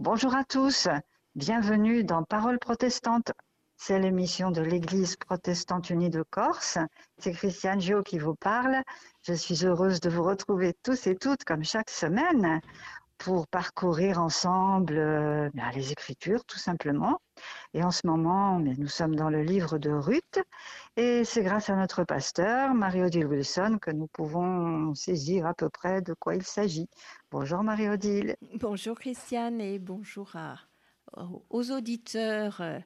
Bonjour, à tous. Bienvenue dans Parole protestante. C'est l'émission de l'Église protestante unie de Corse. C'est Christiane Gio qui vous parle. Je suis heureuse de vous retrouver tous et toutes comme chaque semaine pour parcourir ensemble euh, ben, les Écritures, tout simplement. Et en ce moment, nous sommes dans le livre de Ruth, et c'est grâce à notre pasteur, Marie-Odile Wilson, que nous pouvons saisir à peu près de quoi il s'agit. Bonjour Marie-Odile. Bonjour Christiane, et bonjour aux auditeurs euh,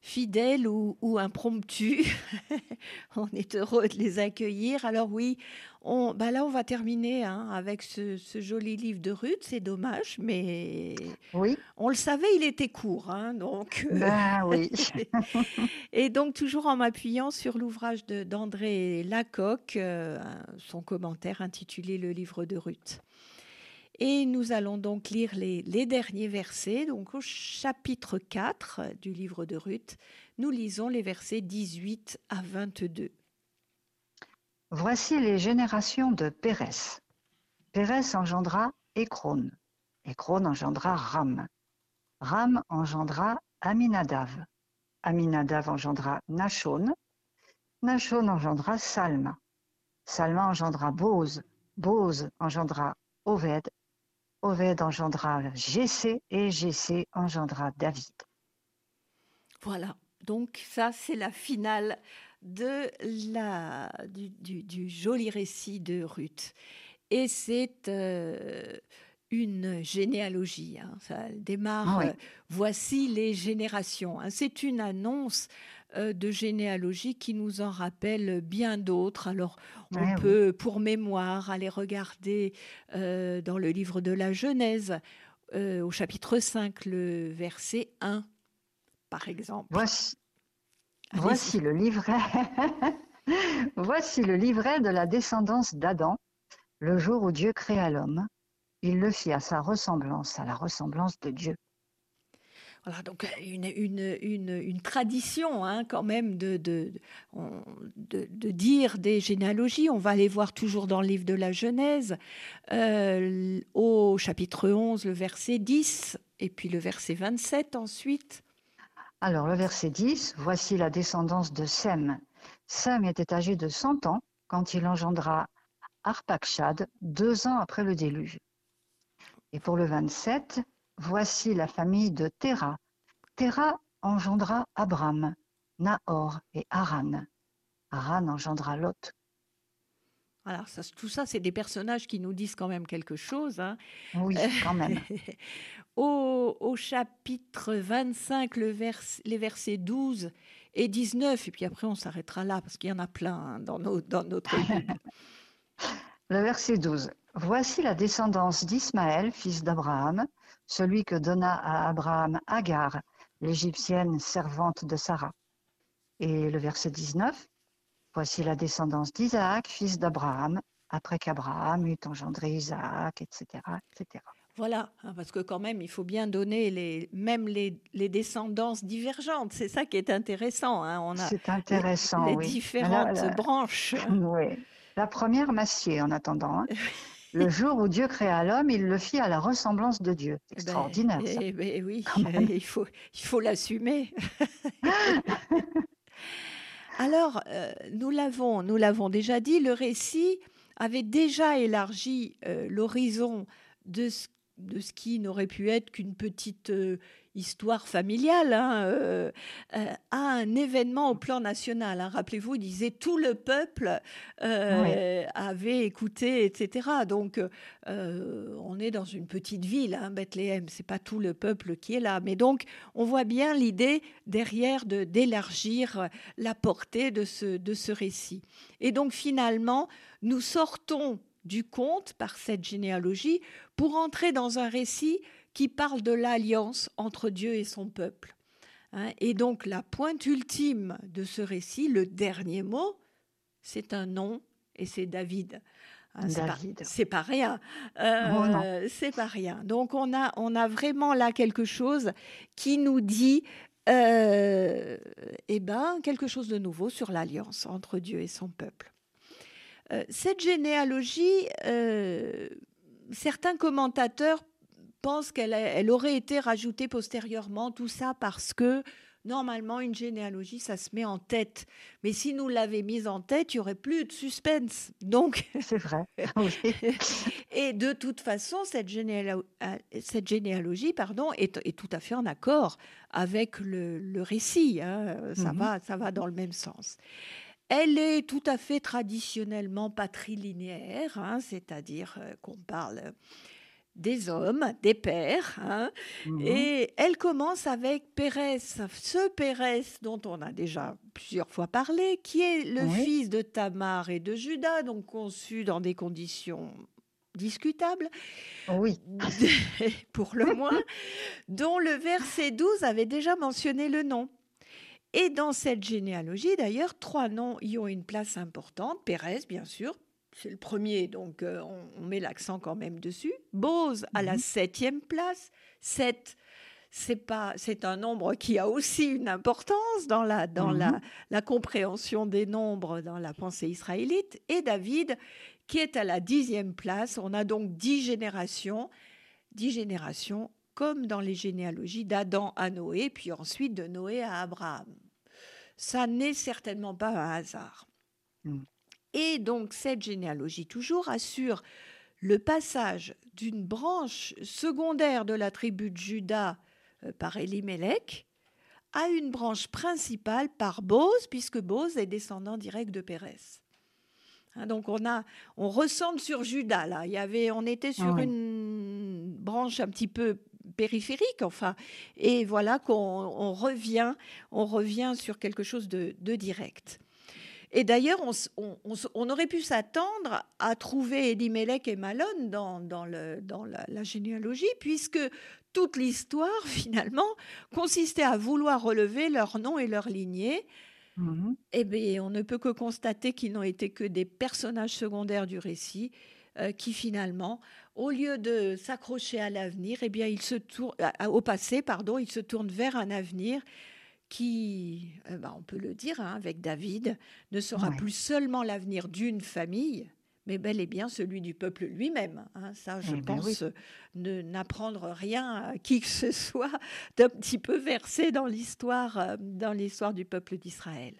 fidèles ou, impromptus. on est heureux de les accueillir. Alors oui, on, bah là on va terminer hein, avec ce, joli livre de Ruth. C'est dommage, mais oui. on le savait, il était court. Hein, donc, euh, oui. et donc toujours en m'appuyant sur l'ouvrage d'André Lacoque, euh, son commentaire intitulé Le livre de Ruth. Et nous allons donc lire les, derniers versets. Donc au chapitre 4 du livre de Ruth, nous lisons les versets 18 à 22. Voici les générations de Pérès. Pérès engendra Écrone. Écrone engendra Ram. Ram engendra Aminadav. Aminadav engendra Nachon. Nachon engendra Salma. Salma engendra Bose. Bose engendra Oved. Oved engendra Jessé et Jessé engendra David. Voilà, donc ça c'est la finale de la, du, joli récit de Ruth. Et c'est euh, une généalogie. Hein. Ça démarre. Ah euh, voici les générations. Hein. C'est une annonce de généalogie qui nous en rappelle bien d'autres. Alors, on peut, pour mémoire, aller regarder euh, dans le livre de la Genèse, euh, au chapitre 5, le verset 1, par exemple. Voici, voici le livret. voici le livret de la descendance d'Adam, le jour où Dieu créa l'homme. Il le fit à sa ressemblance, à la ressemblance de Dieu. Voilà, donc euh, une, tradition hein, quand même de, dire des généalogies. On va les voir toujours dans le livre de la Genèse, euh, au chapitre 11, le verset 10, et puis le verset 27 ensuite. Alors le verset 10, voici la descendance de Sem. Sem était âgé de 100 ans quand il engendra Arpachshad deux ans après le déluge. Et pour le 27, Voici la famille de Terah. Terah engendra Abram, Nahor et Haran. Haran engendra Lot. Alors, tout ça, c'est des personnages qui nous disent quand même quelque chose. Hein. Oui, quand même. au, chapitre 25, le les versets 12 et 19, et puis après on s'arrêtera là, parce qu'il y en a plein hein, dans, dans notre le verset 12. Voici la descendance d'Ismaël, fils d'Abraham, celui que donna à Abraham Agar, l'Égyptienne servante de Sarah. Et le verset 19, voici la descendance d'Isaac, fils d'Abraham, après qu'Abraham eut engendré Isaac, etc., etc. Voilà, hein, parce que quand même, il faut bien donner les, même les, descendances divergentes. C'est ça qui est intéressant. Hein. On a c'est intéressant, les, oui. différentes branches. Oui. La première, Massier, en attendant. Hein. Le jour où Dieu créa l'homme, il le fit à la ressemblance de Dieu. Eh ben, Extraordinaire. ça. Eh ben oui, il faut, il faut l'assumer. Alors, euh, nous l'avons, nous l'avons déjà dit, le récit avait déjà élargi euh, l'horizon de ce de ce qui n'aurait pu être qu'une petite euh, histoire familiale hein, euh, euh, à un événement au plan national. Hein. Rappelez-vous, il disait tout le peuple avait écouté, etc. Donc, on est dans une petite ville, hein, Bethléem. C'est pas tout le peuple qui est là, mais donc on voit bien l'idée derrière de d'élargir la portée de ce de ce récit. Et donc finalement, nous sortons du conte par cette généalogie pour entrer dans un récit qui parle de l'alliance entre Dieu et son peuple. Hein. et donc la pointe ultime de ce récit, le dernier mot, c'est un nom et c'est David. Hein, David. C'est pas, rien. Euh, oh, c'est pas rien. Donc on a, on a vraiment là quelque chose qui nous dit euh, eh ben, quelque chose de nouveau sur l'alliance entre Dieu et son peuple. Euh, cette généalogie, euh, certains commentateurs pense qu'elle elle aurait été rajoutée postérieurement, tout ça parce que normalement, une généalogie, ça se met en tête. Mais si nous l'avait mise en tête, il n'y aurait plus de suspense. Donc, c'est vrai. et de toute façon, cette, généalogie, cette généalogie pardon, est, est, tout à fait en accord avec le, récit. Hein. Ça, mhm. va, ça va dans le même sens. Elle est tout à fait traditionnellement patrilinéaire, hein, c'est-à-dire euh, qu'on parle des hommes, des pères. Hein. Mmh et elle commence avec Pérez, ce Pérez dont on a déjà plusieurs fois parlé, qui est le fils de Tamar et de Judas, donc conçu dans des conditions discutables. Oui. pour le moins, dont le verset 12 avait déjà mentionné le nom. Et dans cette généalogie, d'ailleurs, trois noms y ont une place importante. Pérez, bien sûr, c'est le premier, donc euh, on, met l'accent quand même dessus. Bose à la mhm. septième place. Sept, c'est pas, c'est un nombre qui a aussi une importance dans la dans la, mhm. la compréhension des nombres dans la pensée israélite. Et David, qui est à la dixième place. On a donc dix générations, dix générations comme dans les généalogies d'Adam à Noé, puis ensuite de Noé à Abraham. Ça n'est certainement pas un hasard. Mm. Et donc cette généalogie toujours assure le passage d'une branche secondaire de la tribu de Juda euh, par Elimelech à une branche principale par Boz, puisque Boz est descendant direct de Pérez. Hein, donc on a, on ressemble sur Judas là. Il y avait, on était sur une branche un petit peu périphérique, enfin, et voilà qu'on revient, on revient sur quelque chose de direct. Et d'ailleurs, on, aurait pu s'attendre à trouver Elimelech et Malone dans, dans, le, dans la, généalogie, puisque toute l'histoire, finalement, consistait à vouloir relever leur nom et leur lignée. Mhm. Eh bien, on ne peut que constater qu'ils n'ont été que des personnages secondaires du récit, euh, qui finalement, au lieu de s'accrocher à l'avenir, eh bien, ils se tournent, au passé, pardon, ils se tournent vers un avenir qui, euh, bah, on peut le dire hein, avec David, ne sera plus seulement l'avenir d'une famille, mais bel et bien celui du peuple lui-même. Hein. Ça, je eh ben pense, ne n'apprendre rien à qui que ce soit d'un petit peu versé dans l'histoire, euh, dans l'histoire du peuple d'Israël.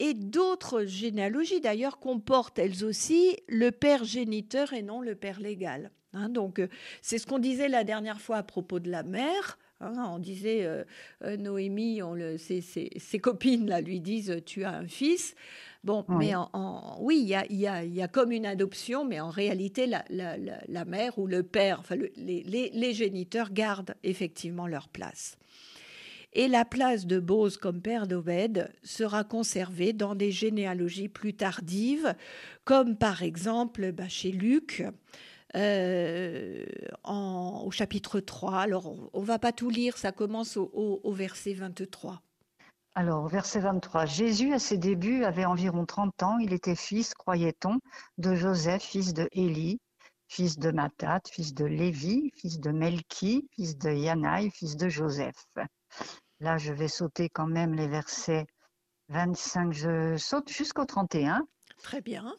Et d'autres généalogies, d'ailleurs, comportent elles aussi le père géniteur et non le père légal. Hein. donc, euh, c'est ce qu'on disait la dernière fois à propos de la mère. Hein, on disait, euh, euh, Noémie, on le, ses, ses, copines là, lui disent, tu as un fils. Bon, mais en, oui, il y a, y, y a, comme une adoption, mais en réalité, la, la, la, mère ou le père, enfin, les, les, les, géniteurs gardent effectivement leur place. Et la place de Bose comme père d'Obed sera conservée dans des généalogies plus tardives, comme par exemple bah, chez Luc. Euh, en, au chapitre 3. Alors, on ne va pas tout lire, ça commence au, verset 23. Alors, verset 23. Jésus, à ses débuts, avait environ 30 ans. Il était fils, croyait-on, de Joseph, fils de Élie, fils de Matat, fils de Lévi, fils de Melchi, fils de Yanaï, fils de Joseph. Là, je vais sauter quand même les versets 25. Je saute jusqu'au 31. Très bien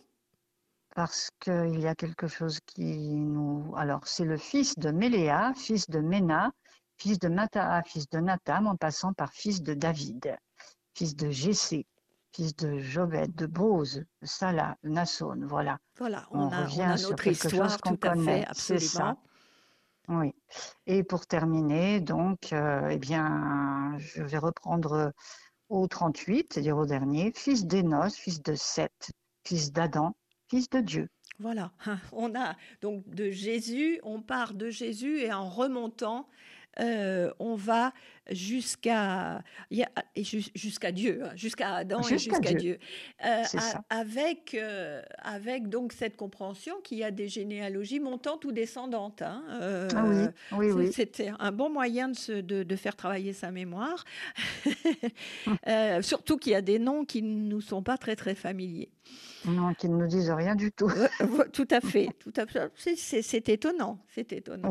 parce qu'il y a quelque chose qui nous... Alors, c'est le fils de Méléa, fils de Ména, fils de Mataa, fils de Natam, en passant par fils de David, fils de Jessé, fils de Jobed, de Bose, de Salah, de Nasson, voilà. Voilà, on, a, revient sur notre quelque histoire, chose qu'on connaît. C'est ça. Oui. Et pour terminer, donc, euh, eh bien, je vais reprendre au 38, c'est-à-dire au dernier, fils d'Enos, fils de Seth, fils d'Adam, Fils de Dieu. Voilà, on a donc de Jésus, on part de Jésus et en remontant, euh, on va jusqu'à jusqu'à Dieu, hein, jusqu'à Adam et jusqu'à Dieu, euh, avec euh, avec donc cette compréhension qu'il y a des généalogies montantes ou descendantes. Hein, ah oui, oui, oui. C'était un bon moyen de, de, de, faire travailler sa mémoire, surtout qu'il y a des noms qui ne nous sont pas très très familiers. Non, qui ne nous disent rien du tout. tout à fait, tout à fait. C'est étonnant, c'est étonnant.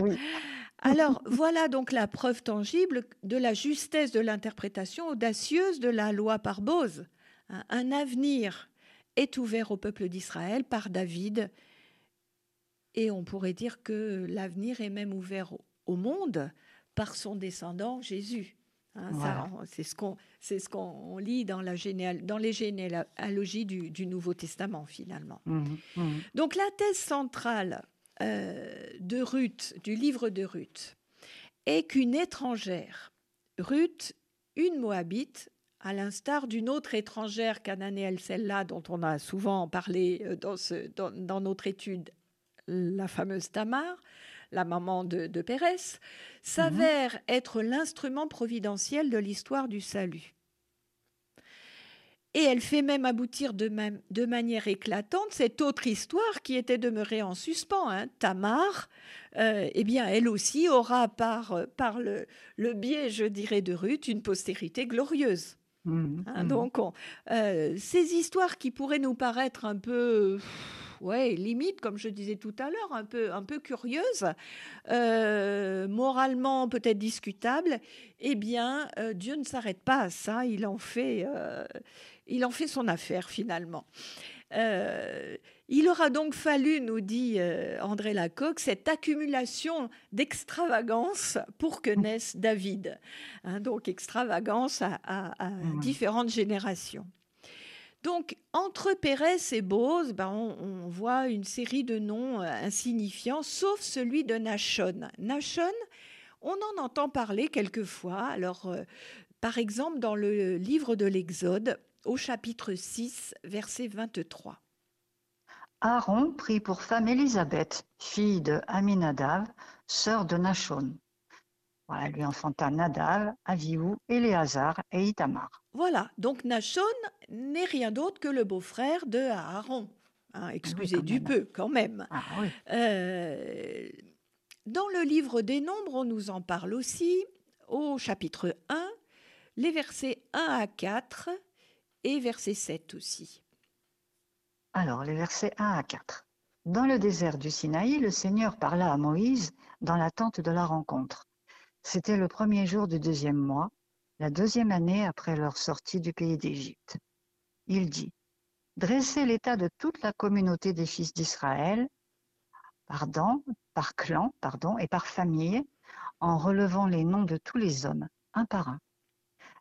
Alors voilà donc la preuve tangible de la justesse de l'interprétation audacieuse de la loi par Bose. Un avenir est ouvert au peuple d'Israël par David et on pourrait dire que l'avenir est même ouvert au monde par son descendant Jésus. Hein, c'est ce qu'on c'est ce qu'on lit dans, la dans les généalogies du, du, Nouveau Testament finalement. Mmh, mmh. Donc la thèse centrale de Ruth, du livre de Ruth, est qu'une étrangère, Ruth, une Moabite, à l'instar d'une autre étrangère cananéenne, celle-là dont on a souvent parlé euh, dans, ce, dans, notre étude, la fameuse Tamar, la maman de, de Pérès, s'avère mhm. être l'instrument providentiel de l'histoire du salut. Et elle fait même aboutir de, de, manière éclatante cette autre histoire qui était demeurée en suspens. Hein. Tamar, euh, eh bien, elle aussi aura par, par le, le, biais, je dirais, de Ruth, une postérité glorieuse. Mmh, hein, mmh. donc, euh, ces histoires qui pourraient nous paraître un peu ouais, limite, comme je disais tout à l'heure, un peu, un peu curieuse, euh, moralement peut-être discutable, eh bien, Dieu ne s'arrête pas à ça, il en fait, il en fait son affaire finalement. Euh, il aura donc fallu, nous dit euh, André Lacocque, cette accumulation d'extravagance pour que naisse David. Hein, donc extravagance à, différentes générations. Donc, entre Pérès et Bose, ben, on, voit une série de noms euh, insignifiants, sauf celui de Nachon. Nachon, on en entend parler quelquefois. Alors, par exemple, dans le livre de l'Exode, au chapitre 6, verset 23. Aaron prit pour femme Élisabeth, fille de Aminadav, sœur de Nachon. Voilà, lui enfanta Nadav, Avihu, Éléazar et Itamar. Voilà, donc Nachon n'est rien d'autre que le beau-frère de Aaron. Hein, excusez du peu, quand même. Ah euh, dans le livre des Nombres, on nous en parle aussi, au chapitre 1, les versets 1 à 4 et verset 7 aussi. Alors, les versets 1 à 4. Dans le désert du Sinaï, le Seigneur parla à Moïse dans la tente de la rencontre. C'était le premier jour du deuxième mois, la deuxième année après leur sortie du pays d'Égypte. Il dit, Dressez l'état de toute la communauté des fils d'Israël, par clan et par famille, en relevant les noms de tous les hommes, un par un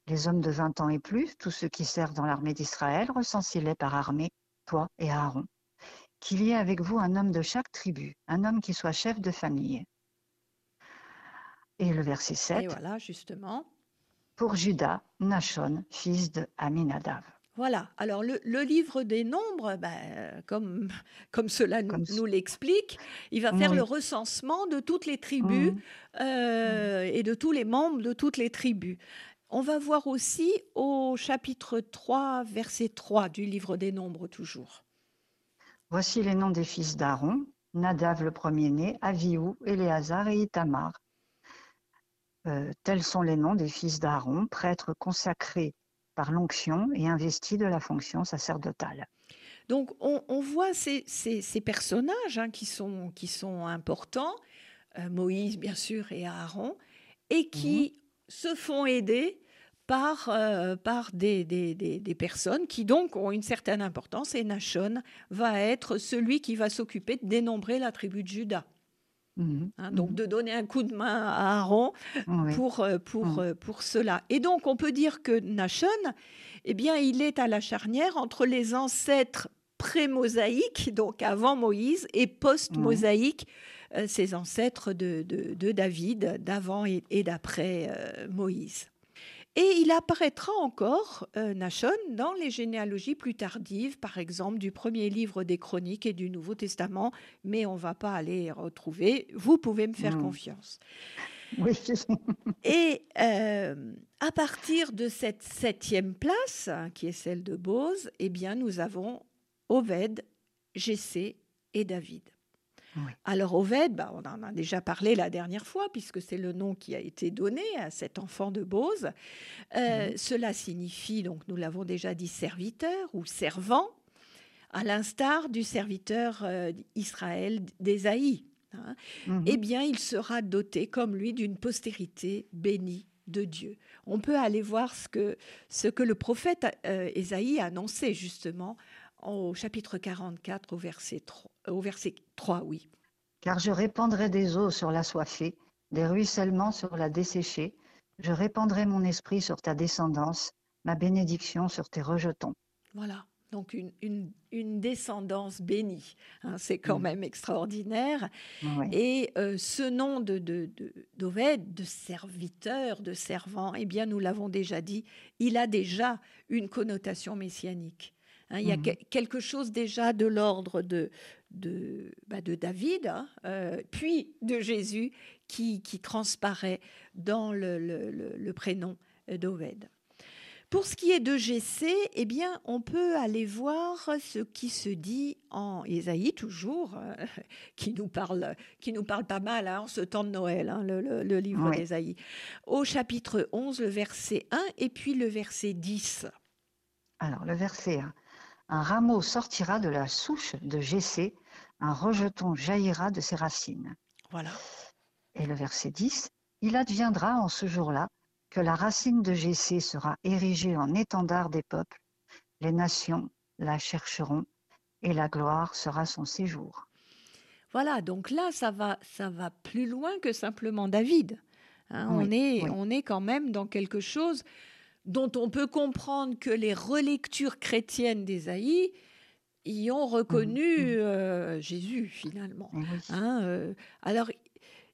les hommes de vingt ans et plus, tous ceux qui servent dans l'armée d'Israël, recensez-les par armée, toi et Aaron. Qu'il y ait avec vous un homme de chaque tribu, un homme qui soit chef de famille. Et le verset 7. Et voilà, justement. Pour Judas, Nachon, fils de Aminadav. Voilà. Alors le, livre des nombres, ben, comme, comme cela nous, l'explique, il va faire le recensement de toutes les tribus mmh. euh, et de tous les membres de toutes les tribus. On va voir aussi au chapitre 3, verset 3 du livre des Nombres toujours. Voici les noms des fils d'Aaron, Nadav le premier-né, Avihu, Éléazar et Itamar. Euh, tels sont les noms des fils d'Aaron, prêtres consacrés par l'onction et investis de la fonction sacerdotale. Donc on, voit ces, personnages hein, qui, sont, qui, sont, importants, euh, Moïse bien sûr et Aaron, et qui mhm se font aider par, euh, par des, des, des, personnes qui donc ont une certaine importance et Nachon va être celui qui va s'occuper de dénombrer la tribu de Judas. Mhm. Hein, donc mhm. de donner un coup de main à Aaron pour, euh, pour, mhm. euh, pour cela. Et donc on peut dire que Nachon, eh bien, il est à la charnière entre les ancêtres pré-mosaïques, donc avant Moïse, et post-mosaïques, euh, ses ancêtres de, David, d'avant et, d'après euh, Moïse. Et il apparaîtra encore, euh, Nachon, dans les généalogies plus tardives, par exemple du premier livre des Chroniques et du Nouveau Testament, mais on ne va pas aller retrouver. Vous pouvez me faire confiance. Oui. et à partir de cette septième place, hein, qui est celle de Bose, eh bien, nous avons Oved, Jessé et David. Alors Oved, bah, on en a déjà parlé la dernière fois, puisque c'est le nom qui a été donné à cet enfant de Bose. Euh, cela signifie, donc nous l'avons déjà dit, serviteur ou servant, à l'instar du serviteur euh, Israël d'Ésaïe. Hein. Mhm. Eh bien, il sera doté, comme lui, d'une postérité bénie de Dieu. On peut aller voir ce que, ce que le prophète euh, Ésaïe a annoncé justement au chapitre 44 au verset 3, au verset 3 oui. Car je répandrai des eaux sur la soifée des ruissellements sur la desséchée. Je répandrai mon esprit sur ta descendance, ma bénédiction sur tes rejetons. Voilà. Donc une, une, descendance bénie, hein, c'est quand mm. même extraordinaire. Et euh, ce nom de d'Oved, de, de, serviteur, de servant, eh bien nous l'avons déjà dit, il a déjà une connotation messianique. Hein. il y a mm-hmm. quelque chose déjà de l'ordre de, de, bah, de David, hein, euh, puis de Jésus, qui, qui transparaît dans le, le, le prénom d'Oved. Pour ce qui est de GC, eh bien, on peut aller voir ce qui se dit en Ésaïe, toujours, euh, qui, nous parle, qui nous parle pas mal hein, en ce temps de Noël, hein, le, livre d'Ésaïe. Au chapitre 11, le verset 1 et puis le verset 10. Alors, le verset 1. Un rameau sortira de la souche de GC, un rejeton jaillira de ses racines. Voilà. Et le verset 10. Il adviendra en ce jour-là que la racine de Jessé sera érigée en étendard des peuples, les nations la chercheront et la gloire sera son séjour. Voilà, donc là, ça va, ça va plus loin que simplement David. Hein. on, est, on est quand même dans quelque chose dont on peut comprendre que les relectures chrétiennes d'Ésaïe y ont reconnu mmh, mmh. Euh, Jésus finalement. Hein, euh, alors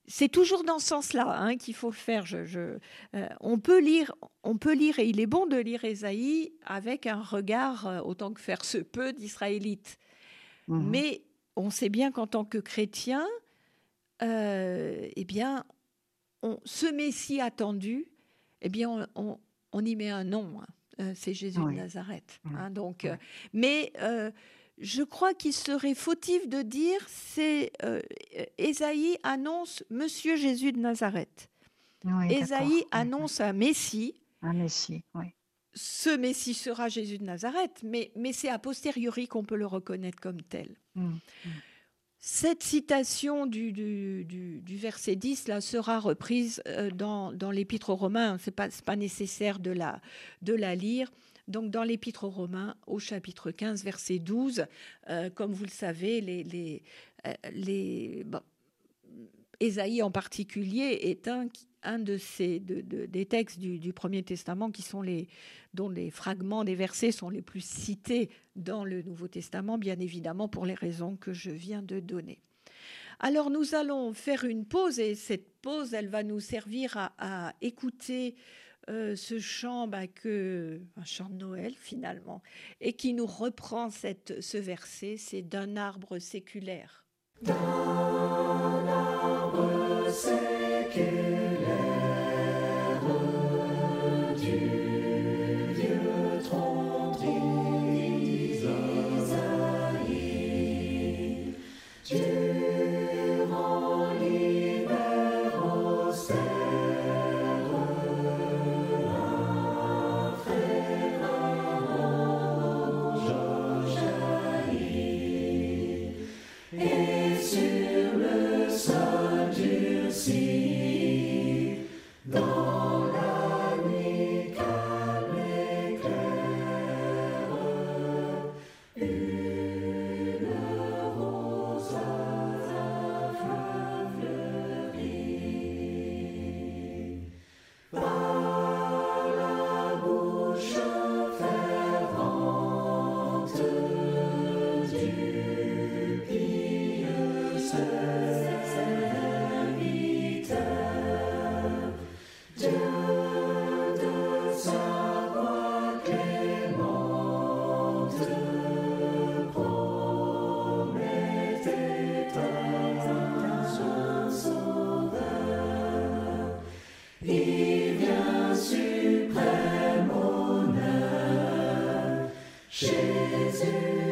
c'est toujours dans ce sens-là hein, qu'il faut faire. Je, euh, on, peut lire, on peut lire, et il est bon de lire Ésaïe avec un regard, autant que faire se peut, d'israélite. Mhm. Mais on sait bien qu'en tant que chrétien, euh, eh bien, on, ce Messie attendu, eh bien, on, on, y met un nom. Hein. c'est Jésus de Nazareth. Hein, donc, mais je crois qu'il serait fautif de dire c'est euh, Ésaïe annonce Monsieur Jésus de Nazareth. Ésaïe annonce un Messie. Un Messie, oui. Ce Messie sera Jésus de Nazareth, mais, mais c'est a posteriori qu'on peut le reconnaître comme tel. Cette citation du, verset 10 là, sera reprise euh, dans, l'Épître aux Romains. Ce n'est pas, nécessaire de la, lire. Donc dans l'Épître aux Romains, au chapitre 15, verset 12, euh, comme vous le savez, les, euh, Ésaïe en particulier est un, un de ces de, des textes du, Premier Testament qui sont les, dont les fragments des versets sont les plus cités dans le Nouveau Testament, bien évidemment pour les raisons que je viens de donner. Alors nous allons faire une pause et cette pause, elle va nous servir à, écouter euh, ce chant, bah, un chant de Noël finalement, et qui nous reprend ce verset, c'est d'un arbre séculaire. D'un arbre séculaire. Jesus.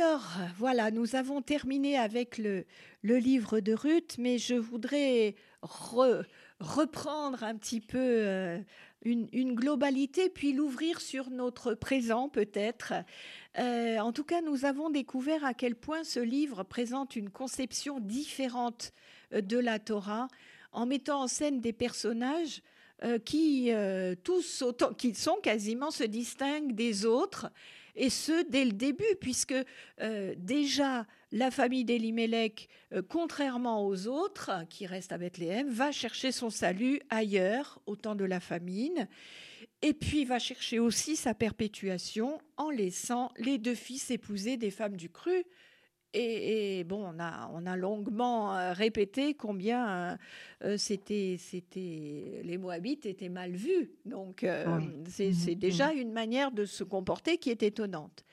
Alors voilà, nous avons terminé avec le, livre de Ruth, mais je voudrais reprendre un petit peu euh, une, globalité, puis l'ouvrir sur notre présent peut-être. Euh, en tout cas, nous avons découvert à quel point ce livre présente une conception différente euh, de la Torah, en mettant en scène des personnages qui, tous autant qu'ils sont, quasiment se distinguent des autres et ce dès le début, puisque euh, déjà la famille d'Elimelech, euh, contrairement aux autres qui restent à Bethléem, va chercher son salut ailleurs, au temps de la famine, et puis va chercher aussi sa perpétuation en laissant les deux fils épouser des femmes du cru, et, bon, on a, on a longuement euh, répété combien euh, euh, c'était, c'était, les Moabites étaient mal vus. Donc, c'est, c'est mmh, déjà mmh. une manière de se comporter qui est étonnante.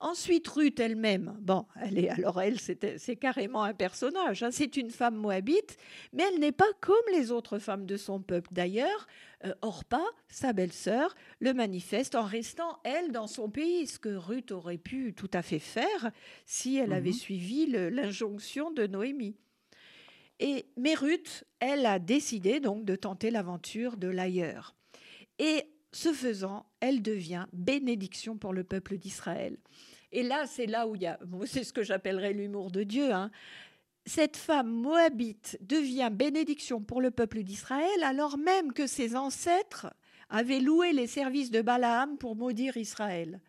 Ensuite, Ruth elle-même, bon, elle est, alors elle, c'est carrément un personnage. Hein. c'est une femme moabite, mais elle n'est pas comme les autres femmes de son peuple. D'ailleurs, euh, Orpa, sa belle-sœur, le manifeste en restant, elle, dans son pays, ce que Ruth aurait pu tout à fait faire si elle avait mhm. suivi l'injonction de Noémie. Et, mais Ruth, elle a décidé donc de tenter l'aventure de l'ailleurs. Et ce faisant, elle devient bénédiction pour le peuple d'Israël. Et là, c'est là où il y a, c'est ce que j'appellerais l'humour de Dieu. Hein. Cette femme moabite devient bénédiction pour le peuple d'Israël alors même que ses ancêtres avait loué les services de Balaam pour maudire Israël.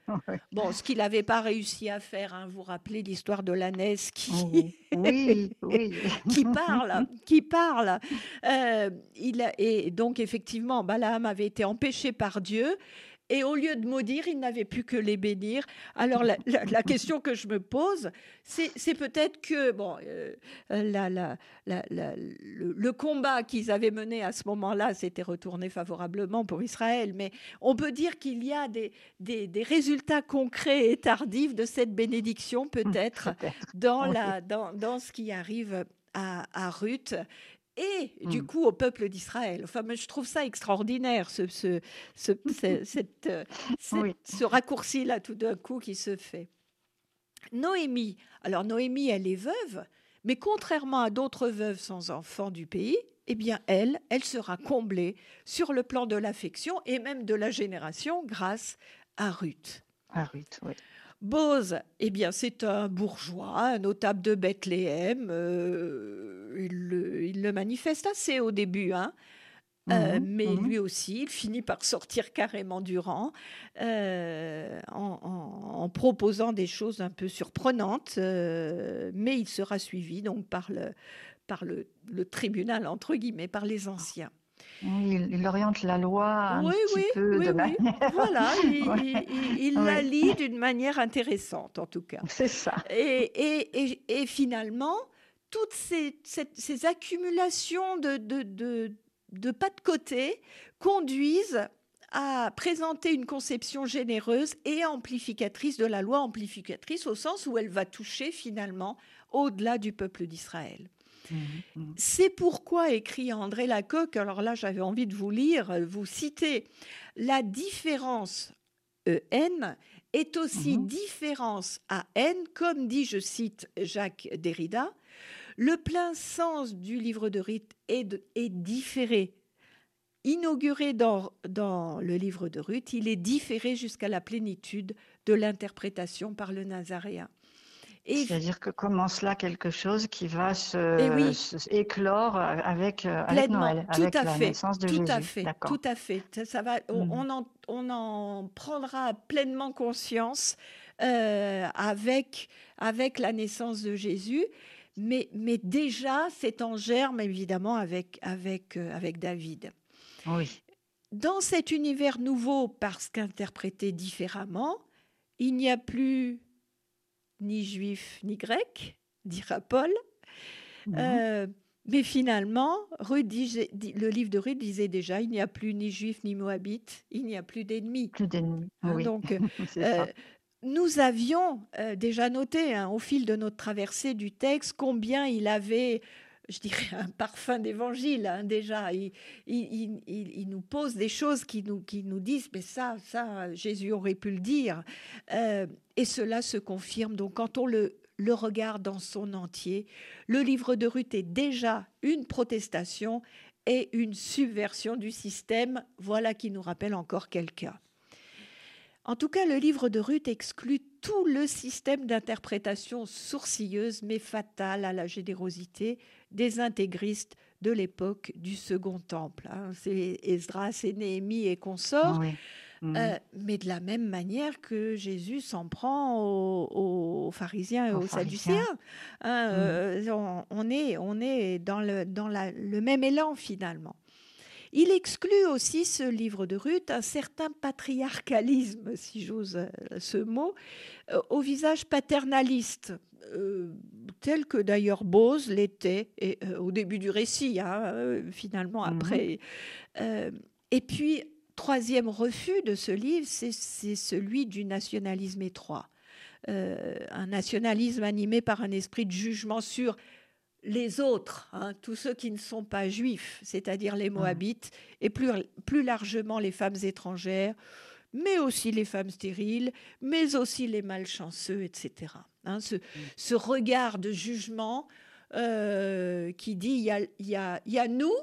Bon, ce qu'il n'avait pas réussi à faire, hein, vous rappelez l'histoire de l'ânesse qui, oh, oui, oui. qui parle, qui parle. Euh, il et donc effectivement, Balaam avait été empêché par Dieu et au lieu de maudire, il n'avait plus que les bénir. Alors la, question que je me pose, c'est peut-être que bon, euh, le, combat qu'ils avaient mené à ce moment-là s'était retourné favorablement pour Israël, mais on peut dire qu'il y a des, des, résultats concrets et tardifs de cette bénédiction peut-être dans, dans, dans ce qui arrive à, à Ruth et du mmh. coup au peuple d'Israël. Enfin, je trouve ça extraordinaire, ce, ce, ce, cette, euh, ce raccourci-là tout d'un coup qui se fait. Noémie, alors Noémie, elle est veuve, mais contrairement à d'autres veuves sans enfants du pays, eh bien, elle, elle sera comblée sur le plan de l'affection et même de la génération grâce à Ruth. À Ruth, oui. Bose, eh bien, c'est un bourgeois, un notable de Bethléem. Euh, il, le, manifeste assez au début, hein. Euh, mhm, mais mhm. lui aussi, il finit par sortir carrément du rang euh, en, proposant des choses un peu surprenantes, mais il sera suivi donc par le, par le tribunal, entre guillemets, par les anciens il, oriente la loi un petit peu de manière. Voilà, il, la lit d'une manière intéressante en tout cas. C'est ça. Et, et, finalement, toutes ces, ces, accumulations de, de, de, pas de côté conduisent à présenter une conception généreuse et amplificatrice de la loi, amplificatrice au sens où elle va toucher finalement au-delà du peuple d'Israël. Mmh, mmh. C'est pourquoi, écrit André Lacocque, alors là j'avais envie de vous lire, vous citer, la différence EN est aussi mmh. différence à N, comme dit, je cite Jacques Derrida, le plein sens du livre de rite est, est différé. Inauguré dans, dans le livre de Ruth, il est différé jusqu'à la plénitude de l'interprétation par le Nazaréen. C'est-à-dire que commence là quelque chose qui va se, éclore avec, euh, avec Noël, tout avec à la fait, naissance de tout Jésus. À fait, tout à fait. Ça va, on, mmh. en, on en, prendra pleinement conscience euh, avec, avec la naissance de Jésus. Mais, mais déjà, c'est en germe, évidemment, avec, avec, euh, avec David. Oui. Dans cet univers nouveau, parce qu'interprété différemment, il n'y a plus ni juif ni grec, dira Paul. Mhm. Euh, mais finalement, le livre de Ruth disait déjà, il n'y a plus ni juif ni moabite, il n'y a plus d'ennemis. Plus d'ennemis. Hein, donc, euh, nous avions euh, déjà noté hein, au fil de notre traversée du texte combien il avait je dirais, un parfum d'évangile hein, déjà. Il, nous pose des choses qui nous, qui nous disent, mais ça, ça, Jésus aurait pu le dire. Euh, et cela se confirme. Donc quand on le, le regarde dans son entier, le livre de Ruth est déjà une protestation et une subversion du système. Voilà qui nous rappelle encore quelqu'un. En tout cas, le livre de Ruth exclut tout le système d'interprétation sourcilleuse mais fatale à la générosité des intégristes de l'époque du Second Temple. Hein. C'est Esdras et Néhémie et consorts. Euh, mais de la même manière que Jésus s'en prend aux, pharisiens et aux, sadducéens. Hein, mhm. euh, on, est, on est dans, le, dans le même élan finalement. Il exclut aussi ce livre de Ruth un certain patriarcalisme, si j'ose euh, ce mot, euh, au visage paternaliste, euh, tel que d'ailleurs Bose l'était au début du récit, hein, finalement mhm. après. et puis, troisième refus de ce livre, c'est celui du nationalisme étroit. un nationalisme animé par un esprit de jugement sur les autres, hein, tous ceux qui ne sont pas juifs, c'est-à-dire les Moabites, et plus, plus largement les femmes étrangères, mais aussi les femmes stériles, mais aussi les malchanceux, etc. Hein, ce, ce, regard de jugement euh, qui dit il y a, y, a, y a, nous,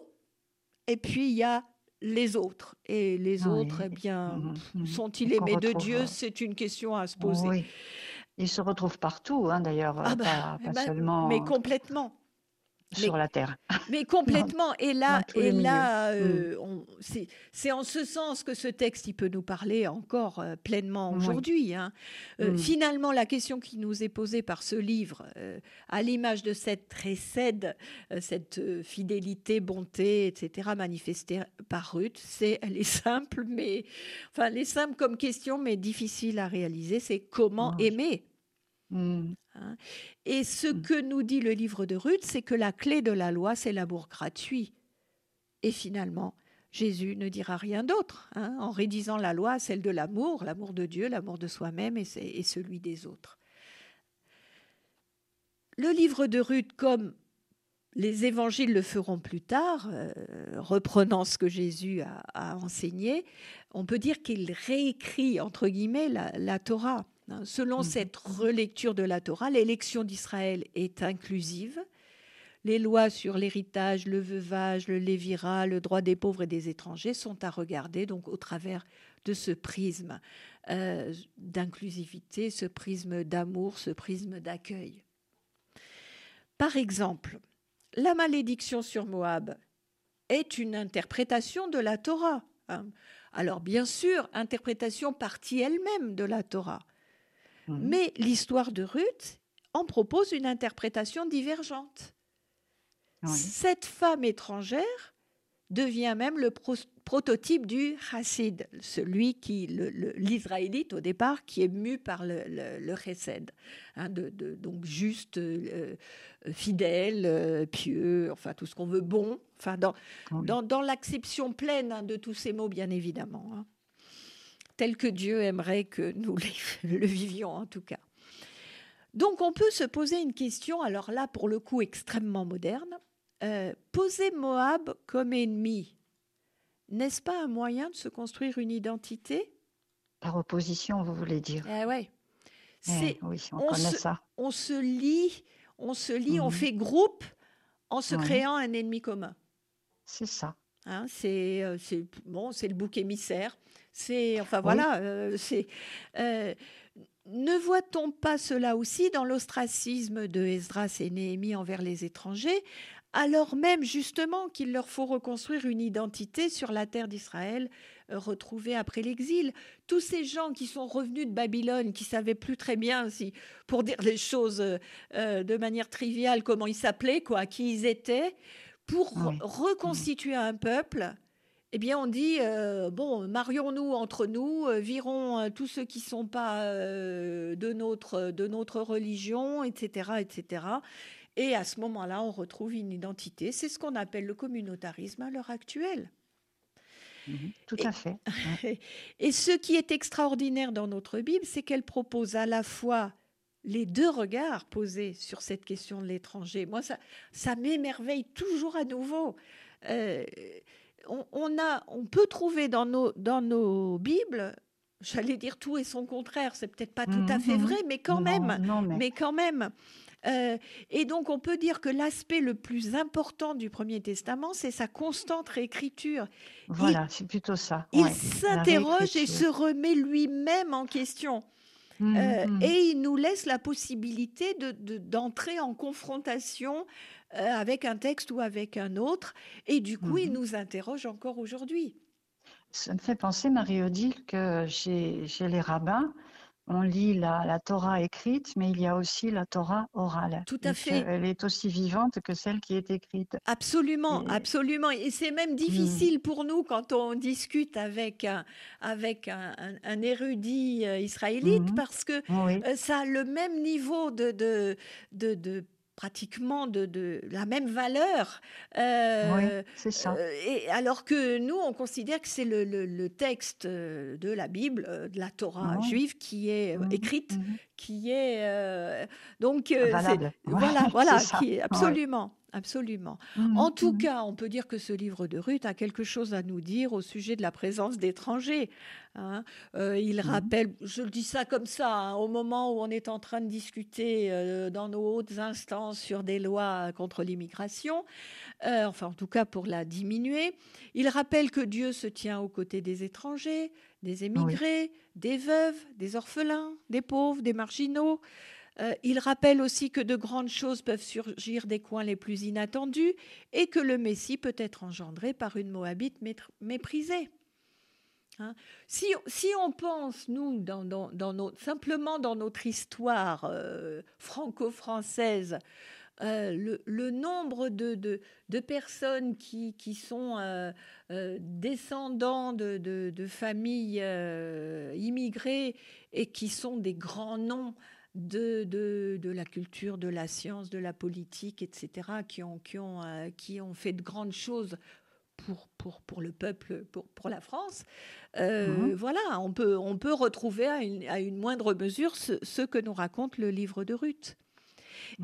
et puis il y a les autres. Et les autres, eh bien, mmh, mmh. sont-ils aimés de Dieu? C'est une question à se poser. Oui. Ils se retrouvent partout, hein, d'ailleurs, ah bah, pas, eh ben, seulement. Mais complètement sur la Terre. Mais complètement. et là, et là euh, mm. c'est en ce sens que ce texte, il peut nous parler encore euh, pleinement aujourd'hui. Hein. Euh, mm. Finalement, la question qui nous est posée par ce livre, à l'image de cette précède, cette fidélité, bonté, etc., manifestée par Ruth, c'est, elle est simple, mais enfin, elle est simple comme question, mais difficile à réaliser. C'est comment aimer. Hein. Et ce mm. que nous dit le livre de Ruth, c'est que la clé de la loi, c'est l'amour gratuit. Et finalement, Jésus ne dira rien d'autre hein, en rédisant la loi, celle de l'amour, l'amour de Dieu, l'amour de soi-même et, celui des autres. Le livre de Ruth, comme les évangiles le feront plus tard, euh, reprenant ce que Jésus a, enseigné, on peut dire qu'il réécrit, entre guillemets, la Torah. Hein, selon mmh. cette relecture de la Torah, l'élection d'Israël est inclusive. Les lois sur l'héritage, le veuvage, le lévira, le droit des pauvres et des étrangers sont à regarder donc au travers de ce prisme euh, d'inclusivité, ce prisme d'amour, ce prisme d'accueil. Par exemple, la malédiction sur Moab est une interprétation de la Torah. Hein. Alors bien sûr, interprétation partie elle-même de la Torah. Mhm. Mais l'histoire de Ruth en propose une interprétation divergente. Cette femme étrangère devient même le prototype du chassid, celui qui, l'israélite au départ, qui est mu par le, le, chesed, hein, de, donc juste, euh, fidèle, euh, pieux, enfin tout ce qu'on veut, bon, enfin dans, dans, l'acception pleine hein, de tous ces mots, bien évidemment. Hein tel que Dieu aimerait que nous le vivions en tout cas. Donc on peut se poser une question, alors là pour le coup extrêmement moderne, euh, poser Moab comme ennemi, n'est-ce pas un moyen de se construire une identité? Par opposition, vous voulez dire? Eh ouais. Eh oui, on, connaît se, ça. On se lie, on se lie, on mhm. fait groupe en se créant un ennemi commun. C'est ça. Hein, c'est euh, bon, c'est le bouc émissaire. C'est enfin voilà, euh, c'est. Euh, ne voit-on pas cela aussi dans l'ostracisme de Esdras et Néhémie envers les étrangers, alors même justement qu'il leur faut reconstruire une identité sur la terre d'Israël retrouvée après l'exil? Tous ces gens qui sont revenus de Babylone, qui savaient plus très bien si, pour dire les choses de manière triviale, comment ils s'appelaient, quoi, qui ils étaient, pour reconstituer un peuple, eh bien, on dit euh, bon, marions-nous entre nous, euh, virons euh, tous ceux qui ne sont pas de, notre, de notre religion, etc., etc. Et à ce moment-là, on retrouve une identité. C'est ce qu'on appelle le communautarisme à l'heure actuelle. Mhm, tout à fait. Et ce qui est extraordinaire dans notre Bible, c'est qu'elle propose à la fois les deux regards posés sur cette question de l'étranger. Moi, ça, ça m'émerveille toujours à nouveau. Euh, on, a, on peut trouver dans nos, dans nos Bibles, j'allais dire tout et son contraire, c'est peut-être pas tout à fait mhm. vrai, mais quand même, mais... quand même. Euh, et donc, on peut dire que l'aspect le plus important du Premier Testament, c'est sa constante réécriture. Voilà, c'est plutôt ça. Il s'interroge et se remet lui-même en question. Mmh, euh, mmh. Et il nous laisse la possibilité d'entrer de, en confrontation euh, avec un texte ou avec un autre. Et du coup, il mmh nous interroge encore aujourd'hui. Ça me fait penser, Marie-Odile, que chez, chez les rabbins, on lit la, Torah écrite, mais il y a aussi la Torah orale. Tout à fait. Elle est aussi vivante que celle qui est écrite. Absolument, absolument. Et c'est même difficile hmm. pour nous quand on discute avec un, avec un, érudit euh, israélite hmm. parce que euh, ça a le même niveau de, de, de pratiquement de, la même valeur. Euh, oui, ça. Euh, et alors que nous, on considère que c'est le, texte de la Bible, euh, de la Torah juive, qui est mmh, écrite, mmh. qui est donc voilà, voilà, qui est absolument. Absolument. Mmh, en tout cas, on peut dire que ce livre de Ruth a quelque chose à nous dire au sujet de la présence d'étrangers. Hein. Euh, il mmh. rappelle, je le dis ça comme ça, hein, au moment où on est en train de discuter euh, dans nos hautes instances sur des lois contre l'immigration, euh, enfin en tout cas pour la diminuer, il rappelle que Dieu se tient aux côtés des étrangers, des émigrés, des veuves, des orphelins, des pauvres, des marginaux. Il rappelle aussi que de grandes choses peuvent surgir des coins les plus inattendus et que le Messie peut être engendré par une Moabite méprisée. Hein. Si, on pense, nous, simplement dans notre histoire euh, franco-française, euh, le, nombre de, personnes qui, sont euh, descendants de, de familles immigrées et qui sont des grands noms de, de, la culture, de la science, de la politique, etc., qui ont, qui ont, qui ont fait de grandes choses pour, pour, pour le peuple, pour, pour la France. Euh, mhm. Voilà, on peut, on peut retrouver à une, à une moindre mesure ce, que nous raconte le livre de Ruth.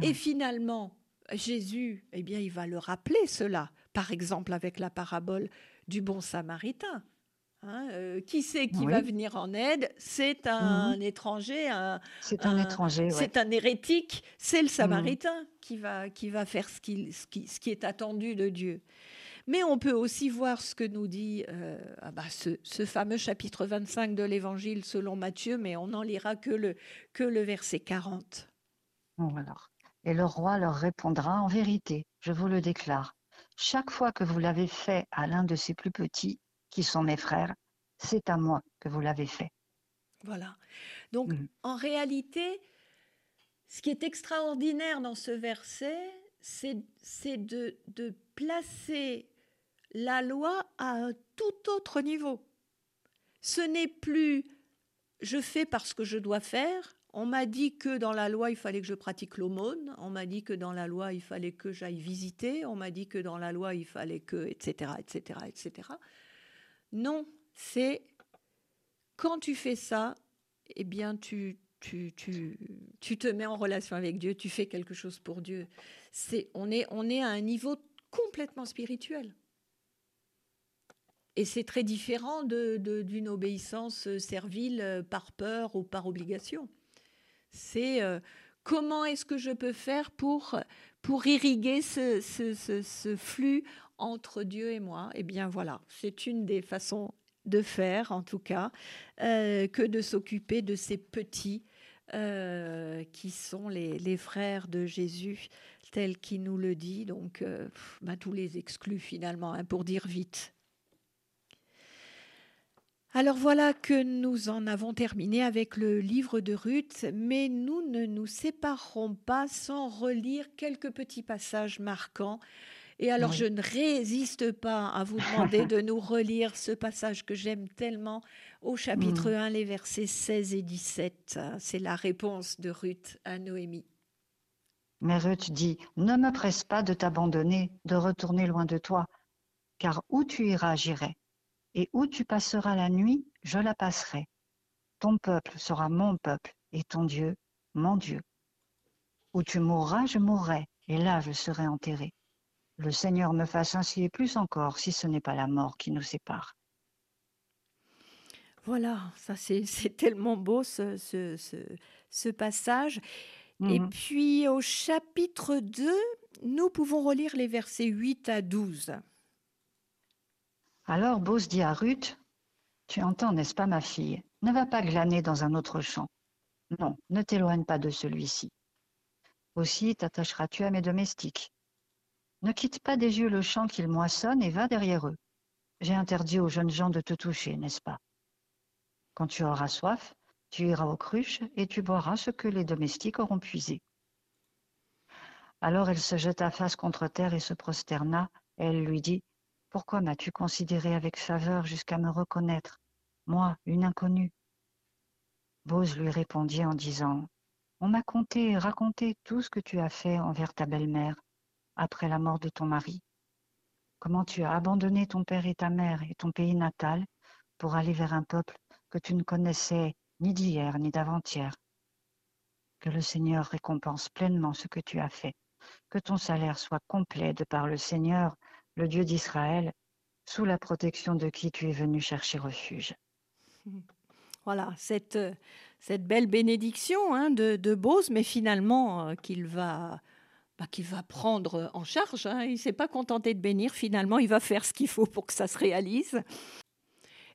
Et finalement, Jésus, eh bien, il va le rappeler cela, par exemple avec la parabole du bon samaritain. Hein, euh, qui c'est qui va venir en aide? C'est un mhm. étranger, c'est un, étranger, c'est un hérétique, c'est le mhm. samaritain qui va qui va faire ce qui, ce qui, ce qui est attendu de Dieu. Mais on peut aussi voir ce que nous dit euh, ah bah, ce, fameux chapitre 25 de l'Évangile selon Matthieu, mais on n'en lira que le, que le verset 40. alors. Et le roi leur répondra, en vérité, je vous le déclare, chaque fois que vous l'avez fait à l'un de ces plus petits, qui sont mes frères, c'est à moi que vous l'avez fait. Voilà. Donc, mm. en réalité, ce qui est extraordinaire dans ce verset, c'est de, de placer la loi à un tout autre niveau. Ce n'est plus je fais parce que je dois faire. On m'a dit que dans la loi, il fallait que je pratique l'aumône. On m'a dit que dans la loi, il fallait que j'aille visiter. On m'a dit que dans la loi, il fallait que, etc., etc., etc. Non, c'est quand tu fais ça, eh bien, tu, tu, tu, tu te mets en relation avec Dieu, tu fais quelque chose pour Dieu. C'est, on, est, on est à un niveau complètement spirituel. Et c'est très différent d'une obéissance euh, servile euh, par peur ou par obligation. C'est euh, comment est-ce que je peux faire pour, pour irriguer ce, ce, flux entre Dieu et moi Eh bien voilà, c'est une des façons de faire, en tout cas, que de s'occuper de ces petits qui sont les, frères de Jésus, tel qu'il nous le dit. Donc, bah, tous les exclus finalement, hein, pour dire vite. Alors voilà que nous en avons terminé avec le livre de Ruth, mais nous ne nous séparerons pas sans relire quelques petits passages marquants. Et alors je ne résiste pas à vous demander de nous relire ce passage que j'aime tellement au chapitre 1, mm. les versets 16 et 17. C'est la réponse de Ruth à Noémie. Mais Ruth dit, ne me presse pas de t'abandonner, de retourner loin de toi, car où tu iras, j'irai et où tu passeras la nuit, je la passerai. Ton peuple sera mon peuple, et ton Dieu, mon Dieu. Où tu mourras, je mourrai, et là je serai enterré. Le Seigneur me fasse ainsi et plus encore, si ce n'est pas la mort qui nous sépare. Voilà, ça c'est tellement beau ce, ce, ce- ce passage. Et Mhm. puis au chapitre 2, nous pouvons relire les versets 8 à 12. Alors Bose dit à Ruth, Tu entends, n'est-ce pas, ma fille? Ne va pas glaner dans un autre champ. Non, ne t'éloigne pas de celui-ci. Aussi t'attacheras-tu à mes domestiques. Ne quitte pas des yeux le champ qu'ils moissonnent et va derrière eux. J'ai interdit aux jeunes gens de te toucher, n'est-ce pas? Quand tu auras soif, tu iras aux cruches et tu boiras ce que les domestiques auront puisé. Alors elle se jeta face contre terre et se prosterna. Elle lui dit, Pourquoi m'as-tu considéré avec faveur jusqu'à me reconnaître, moi, une inconnue? Bose lui répondit en disant, On m'a conté et raconté tout ce que tu as fait envers ta belle-mère après la mort de ton mari. Comment tu as abandonné ton père et ta mère et ton pays natal pour aller vers un peuple que tu ne connaissais ni d'hier ni d'avant-hier? Que le Seigneur récompense pleinement ce que tu as fait. Que ton salaire soit complet de par le Seigneur, le Dieu d'Israël, sous la protection de qui tu es venu chercher refuge. Voilà, cette, euh, cette belle bénédiction hein, de, de Bose, mais finalement euh, qu'il va, bah, qu'il va prendre en charge. hein. Il ne s'est pas contenté de bénir, finalement, il va faire ce qu'il faut pour que ça se réalise.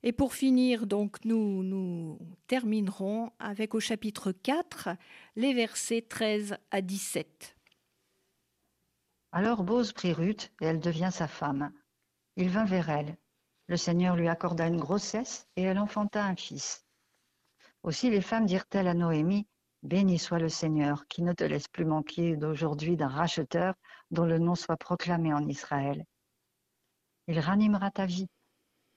Et pour finir, donc, nous, nous terminerons avec au chapitre 4, les versets 13 à 17. Alors Bose prit Ruth et elle devient sa femme. Il vint vers elle. Le Seigneur lui accorda une grossesse et elle enfanta un fils. Aussi les femmes dirent-elles à Noémie, Béni soit le Seigneur qui ne te laisse plus manquer d'aujourd'hui d'un racheteur dont le nom soit proclamé en Israël. Il ranimera ta vie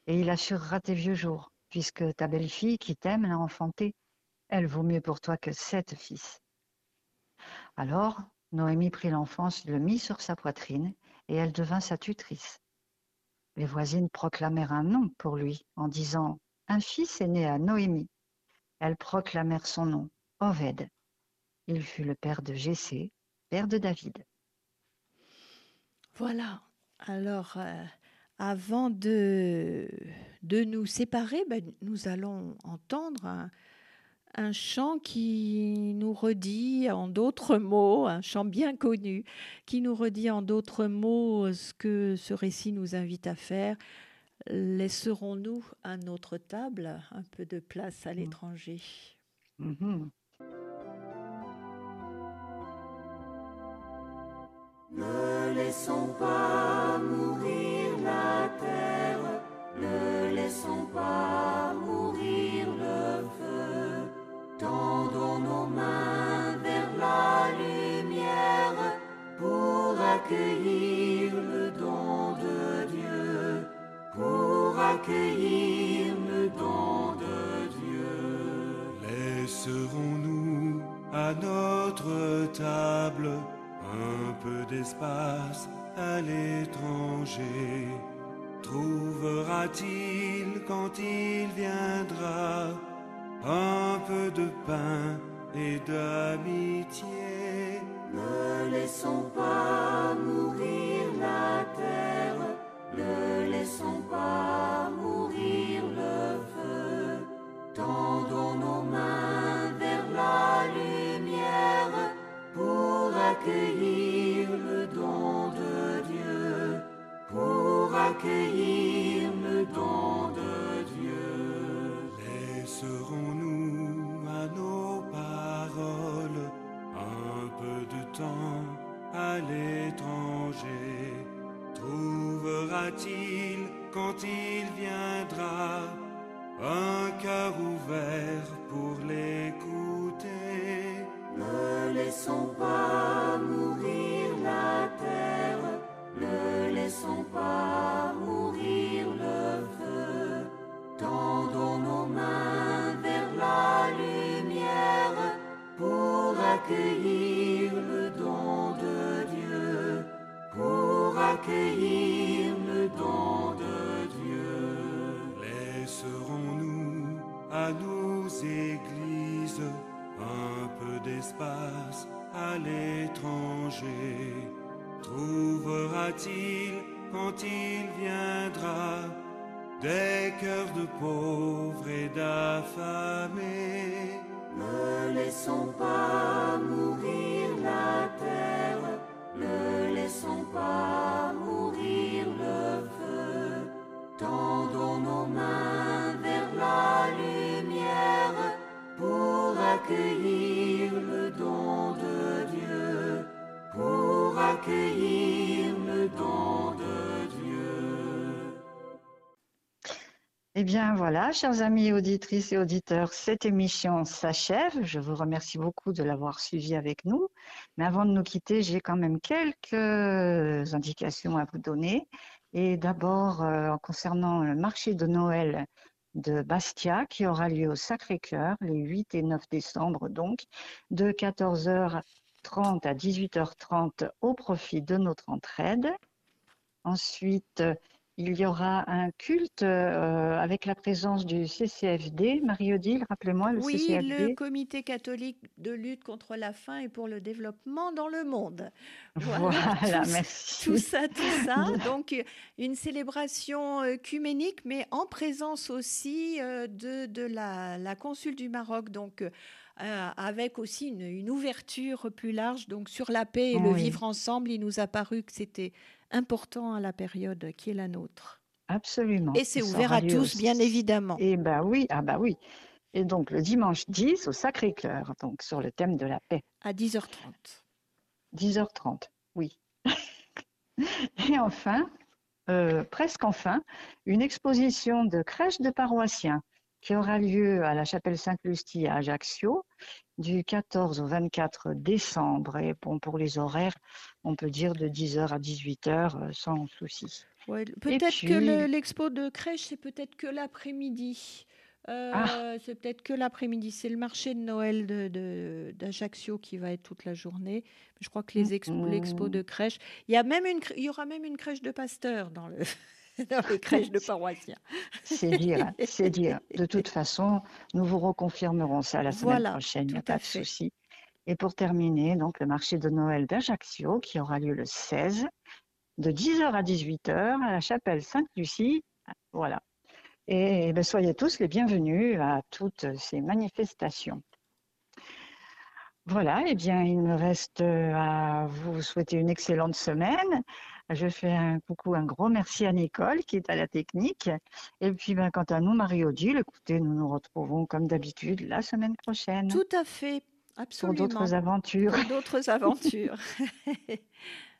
et il assurera tes vieux jours, puisque ta belle-fille qui t'aime l'a enfantée, elle vaut mieux pour toi que sept fils. Alors Noémie prit l'enfant, le mit sur sa poitrine, et elle devint sa tutrice. Les voisines proclamèrent un nom pour lui en disant Un fils est né à Noémie. Elles proclamèrent son nom, Oved. Il fut le père de Jessé, père de David. Voilà. Alors, euh, avant de, de nous séparer, ben, nous allons entendre un, un chant qui nous redit en d'autres mots, un chant bien connu, qui nous redit en d'autres mots ce que ce récit nous invite à faire. Laisserons-nous à notre table un peu de place à l'étranger? Mhm. Ne laissons pas mourir la terre, ne laissons pas mourir le feu. Tendons nos mains vers la lumière pour accueillir le don de Dieu, pour accueillir le don de Dieu. Laisserons-nous à notre table un peu d'espace à l'étranger. Trouvera-t-il quand il viendra un peu de pain et d'amitié? Ne laissons pas mourir la terre, ne laissons pas mourir le feu. Tendons nos mains accueillir le don de Dieu, pour accueillir le don de Dieu. Laisserons-nous à nos paroles un peu de temps à l'étranger Trouvera-t-il quand il viendra un cœur ouvert pour l'écouter? Ne laissons pas Quand il viendra des cœurs de pauvres et d'affamés de Dieu. Eh bien voilà, chers amis auditrices et auditeurs, cette émission s'achève. Je vous remercie beaucoup de l'avoir suivie avec nous. Mais avant de nous quitter, j'ai quand même quelques indications à vous donner. Et d'abord, euh, concernant le marché de Noël de Bastia, qui aura lieu au Sacré-Cœur les 8 et 9 décembre, donc, de 14h30 à 18h30 au profit de notre entraide. Ensuite, il y aura un culte euh, avec la présence du CCFD. Marie-Odile, rappelez-moi le Oui, CCFD. le Comité catholique de lutte contre la faim et pour le développement dans le monde. Voilà, tout, merci. tout ça, tout ça. Donc, euh, une célébration œcuménique, mais en présence aussi euh, de, de la, la consul du Maroc. Donc, euh, avec aussi une, une ouverture plus large donc sur la paix et le vivre ensemble. Il nous a paru que c'était important à la période qui est la nôtre. Absolument. Et c'est ouvert à tous, bien évidemment. Eh ben oui, ah bah oui. Et donc le dimanche 10 au Sacré-Cœur, donc sur le thème de la paix, À 10h30. 10h30, oui. Et enfin, euh, presque enfin, une exposition de crèche de paroissiens qui aura lieu à la chapelle Sainte-Lucie à Ajaccio du 14 au 24 décembre. Et bon, pour les horaires, on peut dire de 10h à 18h euh, sans souci. Ouais, peut-être que le- l'expo de crèche, c'est peut-être que l'après-midi. Euh, Ah. C'est peut-être que l'après-midi. C'est le marché de Noël de- de- d'Ajaccio qui va être toute la journée. Je crois que les expo- l'expo Mhm. de crèche. Il y, a même une, il y aura même une crèche de pasteur dans, le, dans les crèches de paroissiens. C'est dire, hein, c'est dire. De toute façon, nous vous reconfirmerons ça la semaine Voilà, prochaine, il n'y a pas de fait. souci. Et pour terminer, donc le marché de Noël d'Ajaccio qui aura lieu le 16 de 10h à 18h à la chapelle Sainte-Lucie. Voilà. Et ben, soyez tous les bienvenus à toutes ces manifestations. Voilà, eh bien, il me reste euh, à vous souhaiter une excellente semaine. Je fais un coucou, un gros merci à Nicole qui est à la technique. Et puis, ben, quant à nous, Marie-Odile, écoutez, nous nous retrouvons comme d'habitude la semaine prochaine Tout à fait, pour absolument. d'autres aventures. Pour d'autres aventures.